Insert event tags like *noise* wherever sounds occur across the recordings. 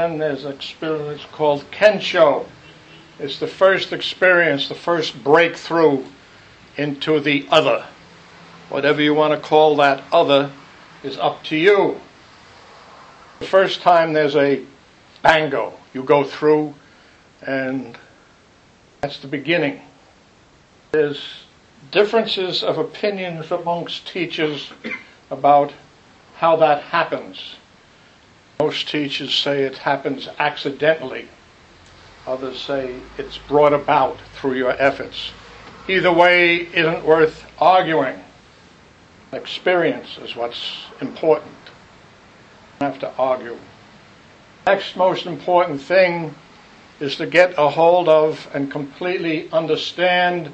And there's an experience called Kensho. It's the first experience, the first breakthrough into the other. Whatever you want to call that other is up to you. The first time there's a bango, you go through, and that's the beginning. There's differences of opinions amongst teachers about how that happens. Most teachers say it happens accidentally. Others say it's brought about through your efforts. Either way isn't worth arguing. Experience is what's important. You don't have to argue. Next most important thing is to get a hold of and completely understand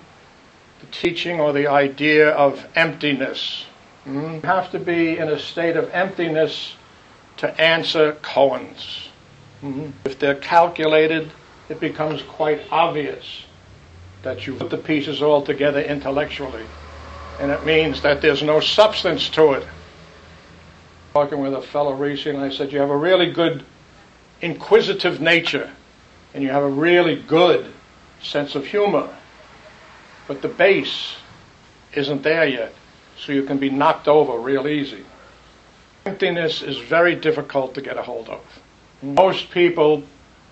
the teaching or the idea of emptiness. Hmm? You have to be in a state of emptiness to answer koans. Hmm? If they're calculated, it becomes quite obvious that you put the pieces all together intellectually. And it means that there's no substance to it. Talking with a fellow recently, I said, You have a really good inquisitive nature, and you have a really good sense of humor. But the base isn't there yet, so you can be knocked over real easy. Emptiness is very difficult to get a hold of. Most people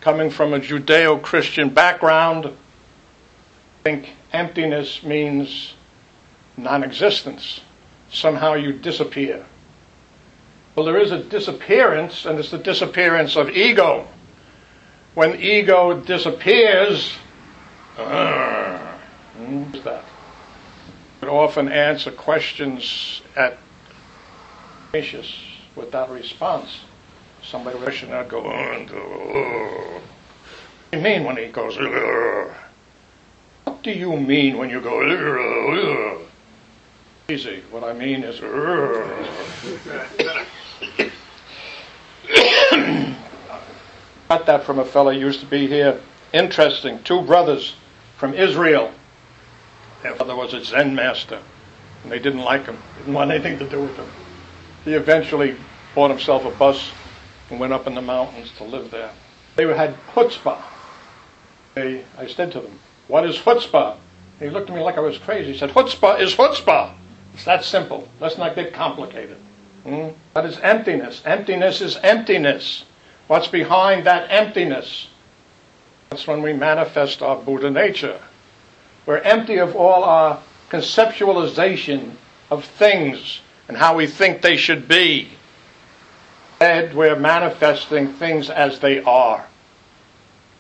coming from a Judeo Christian background think emptiness means non existence. Somehow you disappear. Well, there is a disappearance, and it's the disappearance of ego. When ego disappears, uh, that? Would often answer questions at without response. Somebody would question, I'd go, uh, what do you mean when he goes, uh? what do you mean when you go, uh, easy. What I mean is, *coughs* got that from a fellow used to be here. Interesting. Two brothers from Israel. Their father was a Zen master, and they didn't like him. Didn't want anything to do with him. He eventually bought himself a bus and went up in the mountains to live there. They had chutzpah. They, I said to them, "What is chutzpah?" He looked at me like I was crazy. He said, "Chutzpah is chutzpah." It's that simple. Let's not get complicated. Hmm? That is emptiness. Emptiness is emptiness. What's behind that emptiness? That's when we manifest our Buddha nature. We're empty of all our conceptualization of things and how we think they should be. Instead, we're manifesting things as they are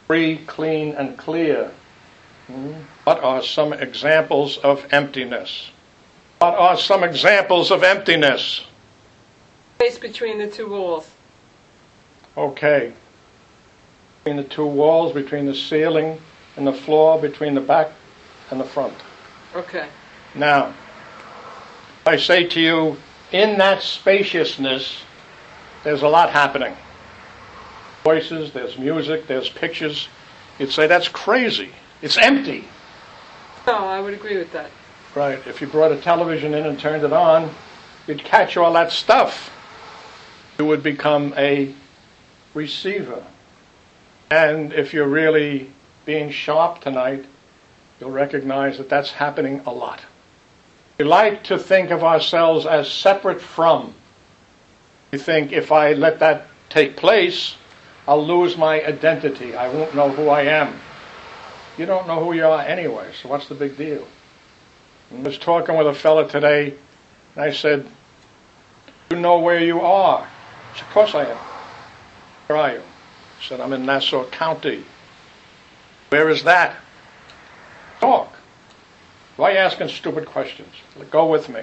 free, clean, and clear. Hmm? What are some examples of emptiness? What are some examples of emptiness? Space between the two walls. Okay. Between the two walls, between the ceiling and the floor, between the back and the front. Okay. Now, I say to you, in that spaciousness, there's a lot happening. Voices, there's music, there's pictures. You'd say that's crazy. It's empty. No, I would agree with that. Right. If you brought a television in and turned it on, you'd catch all that stuff. You would become a receiver. And if you're really being sharp tonight, you'll recognize that that's happening a lot. We like to think of ourselves as separate from. We think if I let that take place, I'll lose my identity. I won't know who I am. You don't know who you are anyway, so what's the big deal? I was talking with a fella today, and I said, You know where you are? He said, Of course I am. Where are you? I said, I'm in Nassau County. Where is that? Talk. Why are you asking stupid questions? Go with me.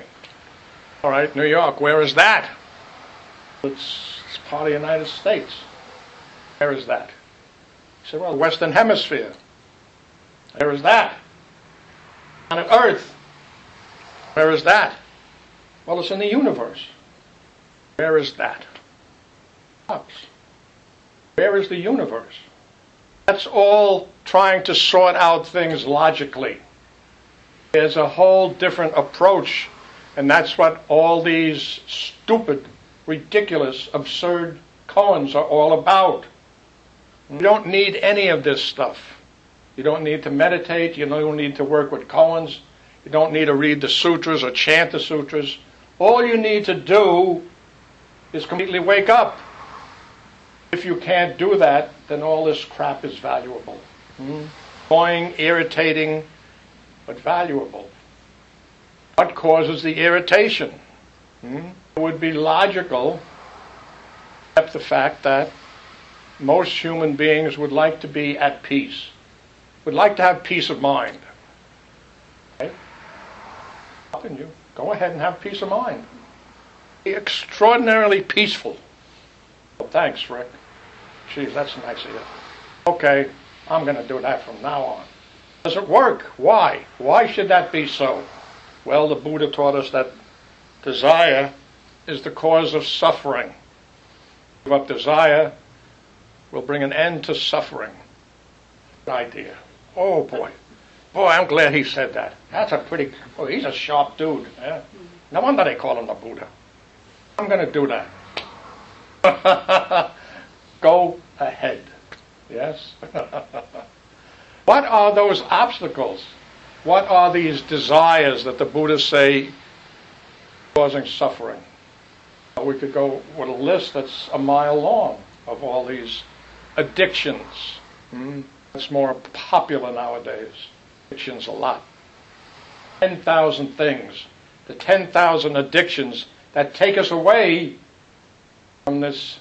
All right, New York, where is that? It's, it's part of the United States. Where is that? He said, Well, Western Hemisphere. Where is that? On Earth. Where is that? Well, it's in the universe. Where is that? Where is the universe? That's all trying to sort out things logically. There's a whole different approach, and that's what all these stupid, ridiculous, absurd koans are all about. You don't need any of this stuff. You don't need to meditate. You don't need to work with koans. You don't need to read the sutras or chant the sutras. All you need to do is completely wake up. If you can't do that, then all this crap is valuable. Hmm? Annoying, irritating, but valuable. What causes the irritation? Hmm? It would be logical, except the fact that most human beings would like to be at peace, would like to have peace of mind. Okay? Helping you. Go ahead and have peace of mind. Be extraordinarily peaceful. Thanks, Rick. Geez, that's nice of you. Okay, I'm going to do that from now on. Does it work? Why? Why should that be so? Well, the Buddha taught us that desire is the cause of suffering. Give up desire will bring an end to suffering. Good idea. Oh boy. Boy, I'm glad he said that. That's a pretty, oh, he's a sharp dude. Yeah? No wonder they call him the Buddha. I'm going to do that. *laughs* Go ahead. Yes? *laughs* what are those obstacles? What are these desires that the Buddhists say causing suffering? We could go with a list that's a mile long of all these addictions. Hmm? It's more popular nowadays. Addictions a lot. 10,000 things. The 10,000 addictions that take us away from this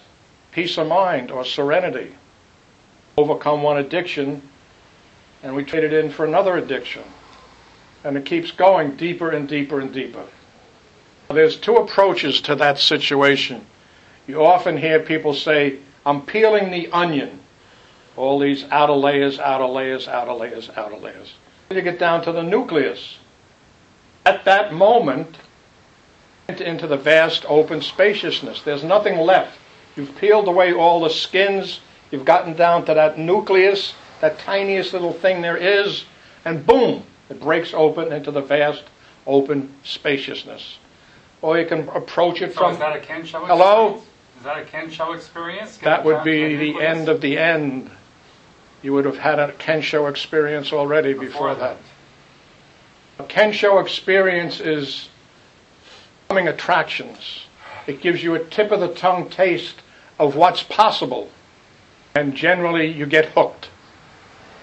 peace of mind or serenity. Overcome one addiction and we trade it in for another addiction. And it keeps going deeper and deeper and deeper. There's two approaches to that situation. You often hear people say, I'm peeling the onion. All these outer layers, outer layers, outer layers, outer layers. You get down to the nucleus. At that moment, into the vast open spaciousness. There's nothing left. You've peeled away all the skins. You've gotten down to that nucleus, that tiniest little thing there is, and boom, it breaks open into the vast open spaciousness. Or you can approach it So from. is that a Kensho Hello? Is that a Kensho experience? That would be the nucleus? end of the end. You would have had a Kensho experience already before that. A Kensho experience is coming attractions. It gives you a tip of the tongue taste of what's possible. And generally, you get hooked.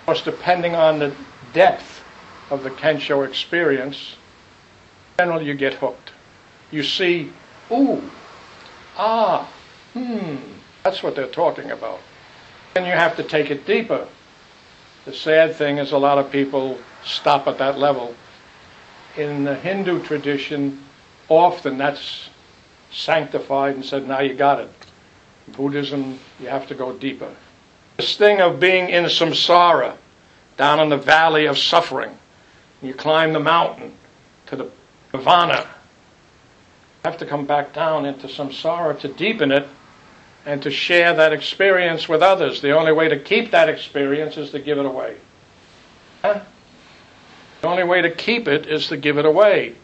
Course, depending on the depth of the Kensho experience, generally you get hooked. You see, ooh, ah, hmm, that's what they're talking about. Then you have to take it deeper. The sad thing is, a lot of people stop at that level. In the Hindu tradition, often that's sanctified and said, now you got it. Buddhism, you have to go deeper. This thing of being in samsara, down in the valley of suffering, you climb the mountain to the nirvana. You have to come back down into samsara to deepen it and to share that experience with others. The only way to keep that experience is to give it away. Huh? The only way to keep it is to give it away.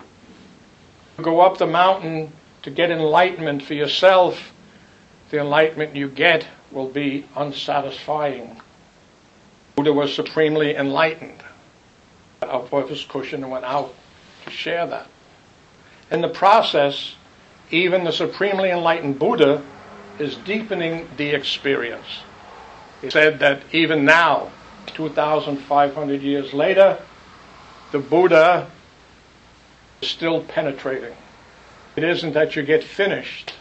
Go up the mountain to get enlightenment for yourself, the enlightenment you get will be unsatisfying. Buddha was supremely enlightened. Up off his cushion and went out to share that. In the process, even the supremely enlightened Buddha is deepening the experience. He said that even now, 2,500 years later, the Buddha is still penetrating. It isn't that you get finished,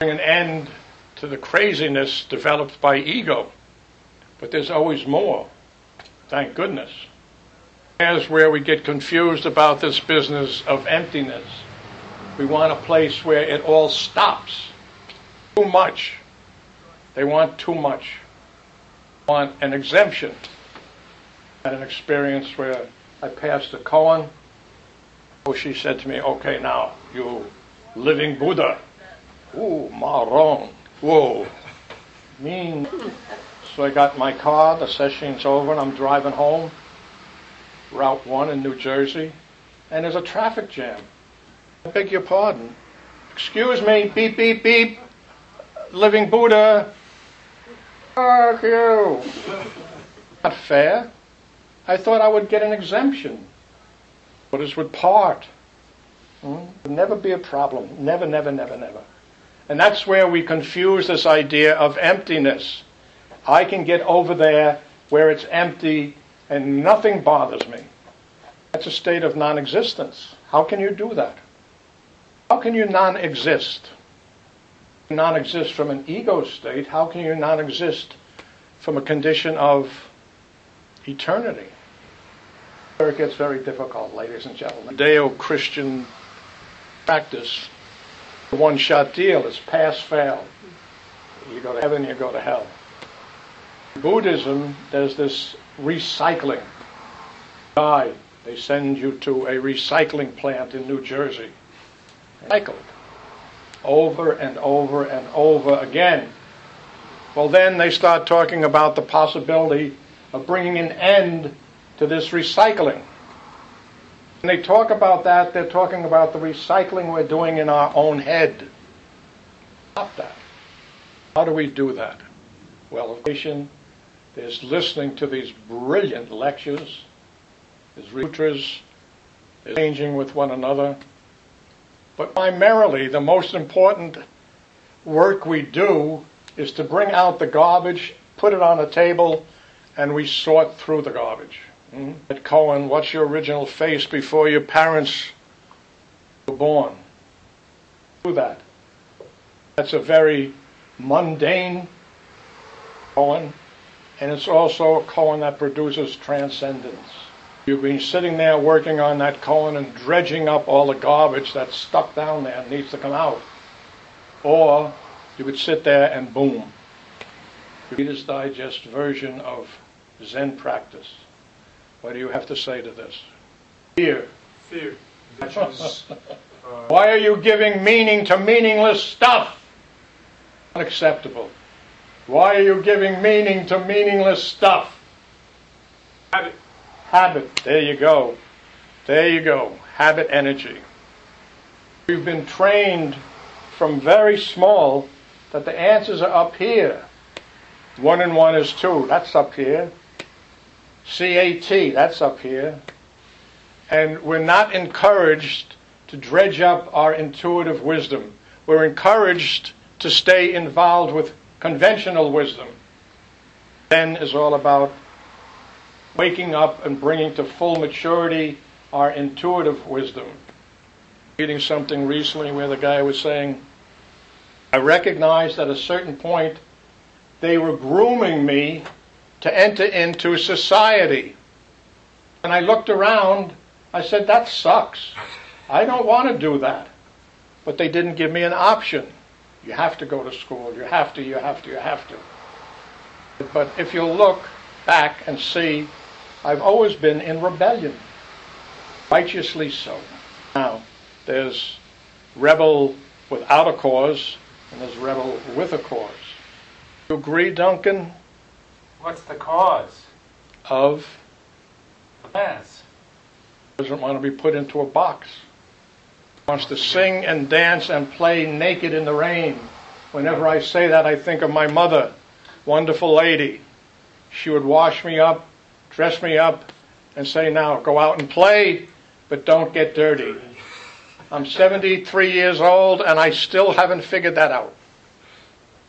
an end to the craziness developed by ego, but there's always more. Thank goodness. There's where we get confused about this business of emptiness. We want a place where it all stops. Too much. They want too much. They want an exemption. I had an experience where I passed a koan. Oh, she said to me, okay, now, you living Buddha. Ooh, marong. Whoa. Mean. So I got my car, the session's over, and I'm driving home. Route 1 in New Jersey. And there's a traffic jam. I beg your pardon. Excuse me, beep, beep, beep. Living Buddha. Fuck you. Not fair. I thought I would get an exemption. But it's with part. Hmm? Never be a problem. Never, never, never, never. And that's where we confuse this idea of emptiness. I can get over there where it's empty and nothing bothers me. That's a state of non existence. How can you do that? How can you non exist? Non exist from an ego state. How can you non exist from a condition of eternity? Where it gets very difficult, ladies and gentlemen. Judeo Christian practice, the one shot deal is pass fail. You go to heaven, you go to hell. Buddhism, there's this recycling. Die, they send you to a recycling plant in New Jersey. Cycled. Over and over and over again. Well, then they start talking about the possibility of bringing an end to this recycling. When they talk about that, they're talking about the recycling we're doing in our own head. Stop that. How do we do that? Well, there's listening to these brilliant lectures, there's sutras, there's changing with one another. But primarily, the most important work we do is to bring out the garbage, put it on a table, and we sort through the garbage. Mm-hmm. Koan, what's your original face before your parents were born? Do that. That's a very mundane koan, and it's also a koan that produces transcendence. You've been sitting there working on that koan and dredging up all the garbage that's stuck down there and needs to come out. Or you would sit there and boom. Reader's Digest version of Zen practice. What do you have to say to this? Fear. Fear. Which is, *laughs* uh, Why are you giving meaning to meaningless stuff? Unacceptable. Why are you giving meaning to meaningless stuff? habit. Habit. There you go. There you go. Habit energy. We've been trained from very small that the answers are up here. One and one is two. That's up here. CAT, that's up here. And we're not encouraged to dredge up our intuitive wisdom. We're encouraged to stay involved with conventional wisdom. Zen is all about waking up and bringing to full maturity our intuitive wisdom. Reading something recently where the guy was saying, I recognized at a certain point they were grooming me to enter into society. And I looked around, I said, that sucks. I don't want to do that. But they didn't give me an option. You have to go to school. You have to, you have to, you have to. But if you look back and see, I've always been in rebellion. Righteously so. Now, there's rebel without a cause, and there's rebel with a cause. You agree, Duncan, What's the cause? of Yes. doesn't want to be put into a box. Wants to sing and dance and play naked in the rain. Whenever I say that, I think of my mother, wonderful lady. She would wash me up, dress me up, and say, Now go out and play, but don't get dirty. I'm 73 years old and I still haven't figured that out.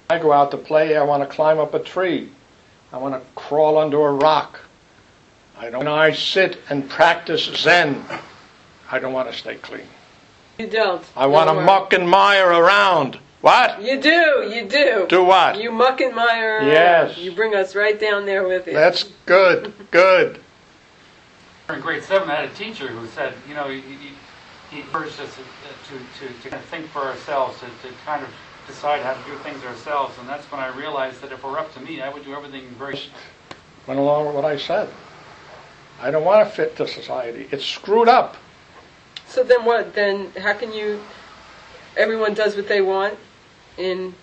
I go out to play, I want to climb up a tree, I want to crawl under a rock. I don't. When I sit and practice Zen, I don't want to stay clean. You don't. I want to muck and mire around. What? You do, you do. Do what? You muck and mire. around. Yes. You bring us right down there with you. That's good. Good. In grade seven, I had a teacher who said, you know, he, he, he urged us to, to, to, kind of think for ourselves, to, to kind of decide how to do things ourselves. And that's when I realized that if it were up to me, I would do everything very. Went along with what I said. I don't want to fit to society. It's screwed up. So then what? Then how can you? Everyone does what they want, and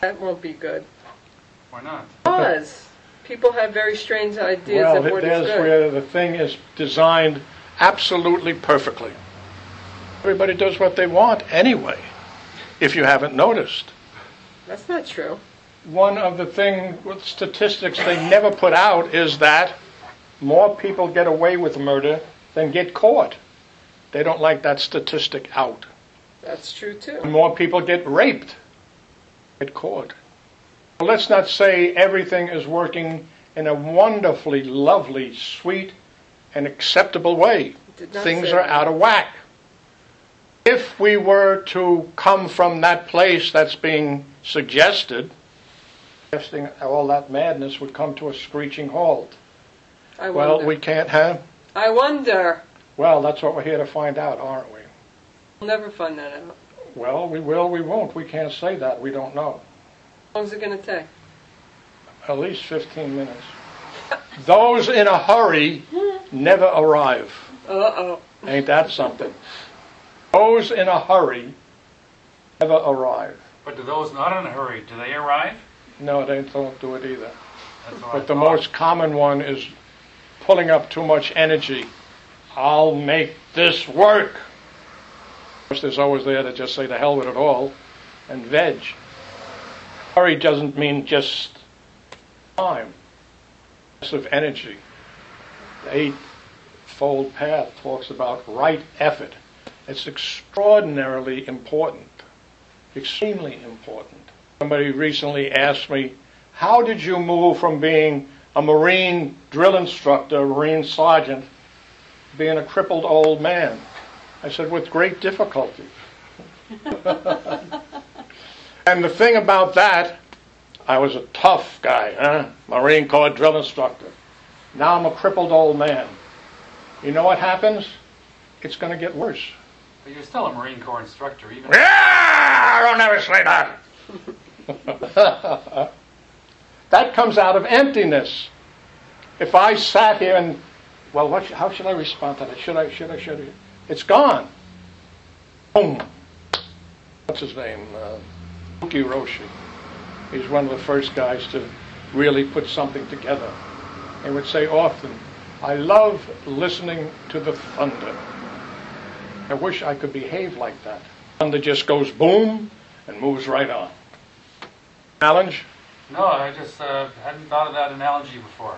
that won't be good. Why not? Because people have very strange ideas well, of what is there's good. where the thing is designed absolutely perfectly. Everybody does what they want anyway, if you haven't noticed. That's not true. one of the thing with statistics they never put out is that more people get away with murder than get caught. They don't like that statistic out. That's true too. More people get raped, get caught. Well, let's not say everything is working in a wonderfully lovely, sweet, and acceptable way. Things are that. out of whack. If we were to come from that place that's being suggested, all that madness would come to a screeching halt. I Well, wonder. we can't have. I wonder. Well, that's what we're here to find out, aren't we? We'll never find that out. Well, we will, we won't. We can't say that. We don't know. How long is it going to take? At least 15 minutes. Those in a hurry *laughs* never arrive. Uh-oh. Ain't that something? *laughs* Those in a hurry never arrive. But do those not in a hurry, do they arrive? No, they don't do it either. But the most common one is pulling up too much energy. I'll make this work. Of course, there's always there to just say the hell with it all and veg. Hurry doesn't mean just time, it's of energy. The Eightfold Path talks about right effort. It's extraordinarily important, extremely important. Somebody recently asked me, how did you move from being a Marine drill instructor, a Marine sergeant, being a crippled old man? I said, with great difficulty. *laughs* and the thing about that, I was a tough guy, huh? Marine Corps drill instructor. Now I'm a crippled old man. You know what happens? It's going to get worse. But you're still a Marine Corps instructor, even Yeah, I don't ever say that. *laughs* that comes out of emptiness. If I sat here and, well, what, how should I respond to that? Should I, should I, should I? It's gone. Boom. What's his name? Uh, Uki Roshi. He's one of the first guys to really put something together. He would say often, I love listening to the thunder. I wish I could behave like that. Thunder just goes boom and moves right on. Challenge? No, I just uh, hadn't thought of that analogy before.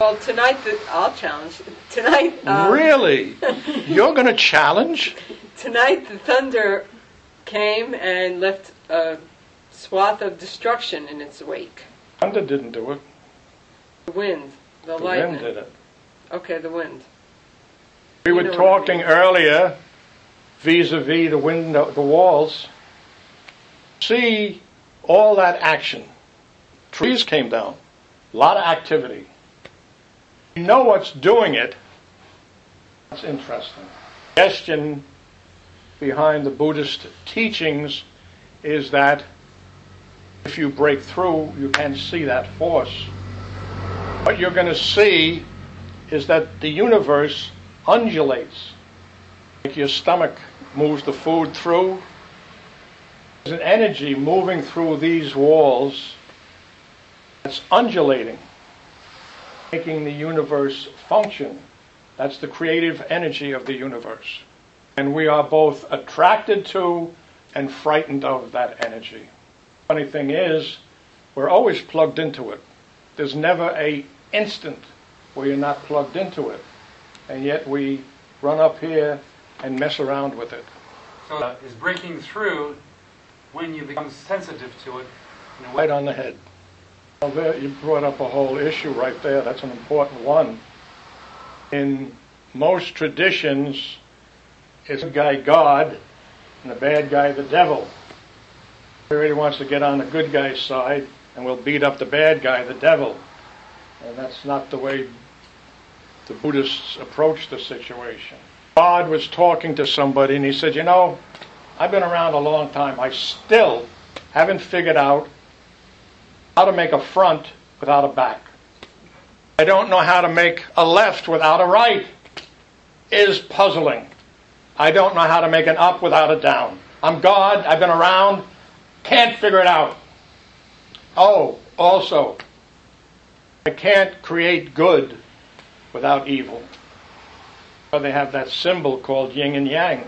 Well, tonight, the, I'll challenge. Tonight, um, really? *laughs* You're going to challenge? tonight the thunder came and left a swath of destruction in its wake. Thunder didn't do it. The wind, the, The lightning. wind did it. Okay, the wind. We were talking earlier vis-a-vis the window, the walls. See all that action. Trees came down. A lot of activity. You know what's doing it. That's interesting. The question behind the Buddhist teachings is that if you break through, you can see that force. What you're going to see is that the universe undulates. Like your stomach moves the food through. There's an energy moving through these walls that's undulating, making the universe function. That's the creative energy of the universe. And we are both attracted to and frightened of that energy. Funny thing is, we're always plugged into it. There's never a instant where you're not plugged into it. And yet we run up here and mess around with it. So uh, is breaking through when you become sensitive to it in a way. Right on the head. Well, there, you brought up a whole issue right there. That's an important one. In most traditions, it's a guy God and the bad guy the devil. Everybody wants to get on the good guy's side and we'll beat up the bad guy, the devil. And that's not the way the Buddhists approach the situation. God was talking to somebody and he said, You know, I've been around a long time. I still haven't figured out how to make a front without a back. I don't know how to make a left without a right. Is puzzling. I don't know how to make an up without a down. I'm God. I've been around. Can't figure it out. Oh, also, I can't create good without evil. But they have that symbol called yin and yang,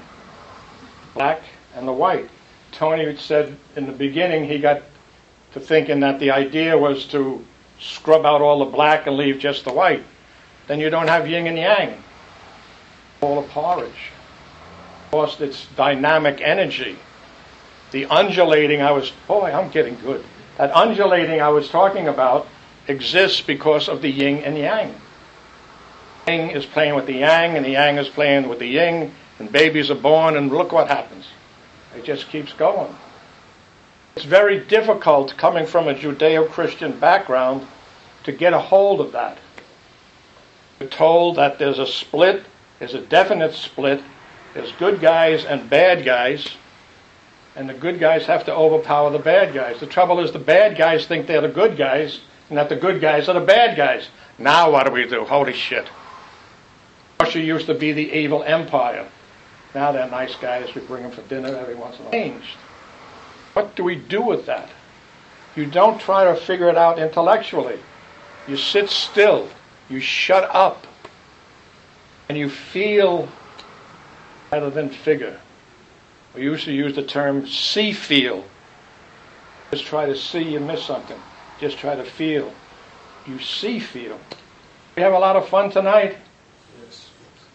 black and the white. Tony said in the beginning he got to thinking that the idea was to scrub out all the black and leave just the white, then you don't have yin and yang. All of porridge. Lost its dynamic energy. The undulating I was, boy, I'm getting good. That undulating I was talking about exists because of the yin and yang. Yin is playing with the yang, and the yang is playing with the yin, and babies are born, and look what happens. It just keeps going. It's very difficult coming from a Judeo Christian background to get a hold of that. We're told that there's a split, there's a definite split, there's good guys and bad guys, and the good guys have to overpower the bad guys. The trouble is, the bad guys think they're the good guys, and that the good guys are the bad guys. Now, what do we do? Holy shit. Russia used to be the evil empire. Now they're nice guys. We bring them for dinner every once in a while. Changed. What do we do with that? You don't try to figure it out intellectually. You sit still. You shut up. And you feel rather than figure. We used to use the term see feel. Just try to see you miss something. Just try to feel. You see feel. We have a lot of fun tonight.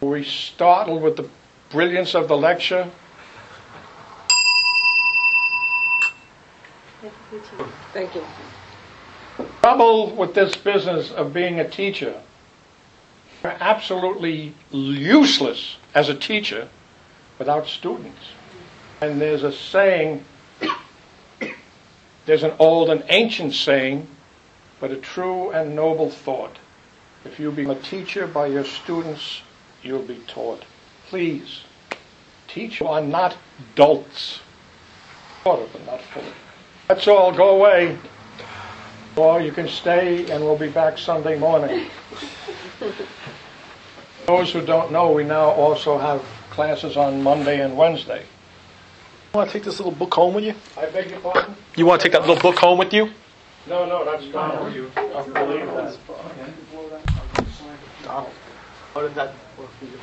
Were we startled with the brilliance of the lecture? Thank you. trouble with this business of being a teacher. You're absolutely useless as a teacher without students. And there's a saying, *coughs* there's an old and ancient saying, but a true and noble thought. If you become a teacher by your students, you'll be taught. Please, teach are not dolts. Taught but not fully. That's all. Go away. Or you can stay and we'll be back Sunday morning. *laughs* Those who don't know, we now also have classes on Monday and Wednesday. You want to take this little book home with you? I beg your pardon? You want to take that little book home with you? No, no, that's not for you. I believe that. How did that work for you?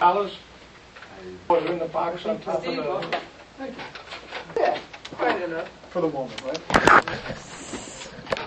Alice? Was it in the box on top of Steve, the... welcome. Yeah, quite enough. For the moment, right?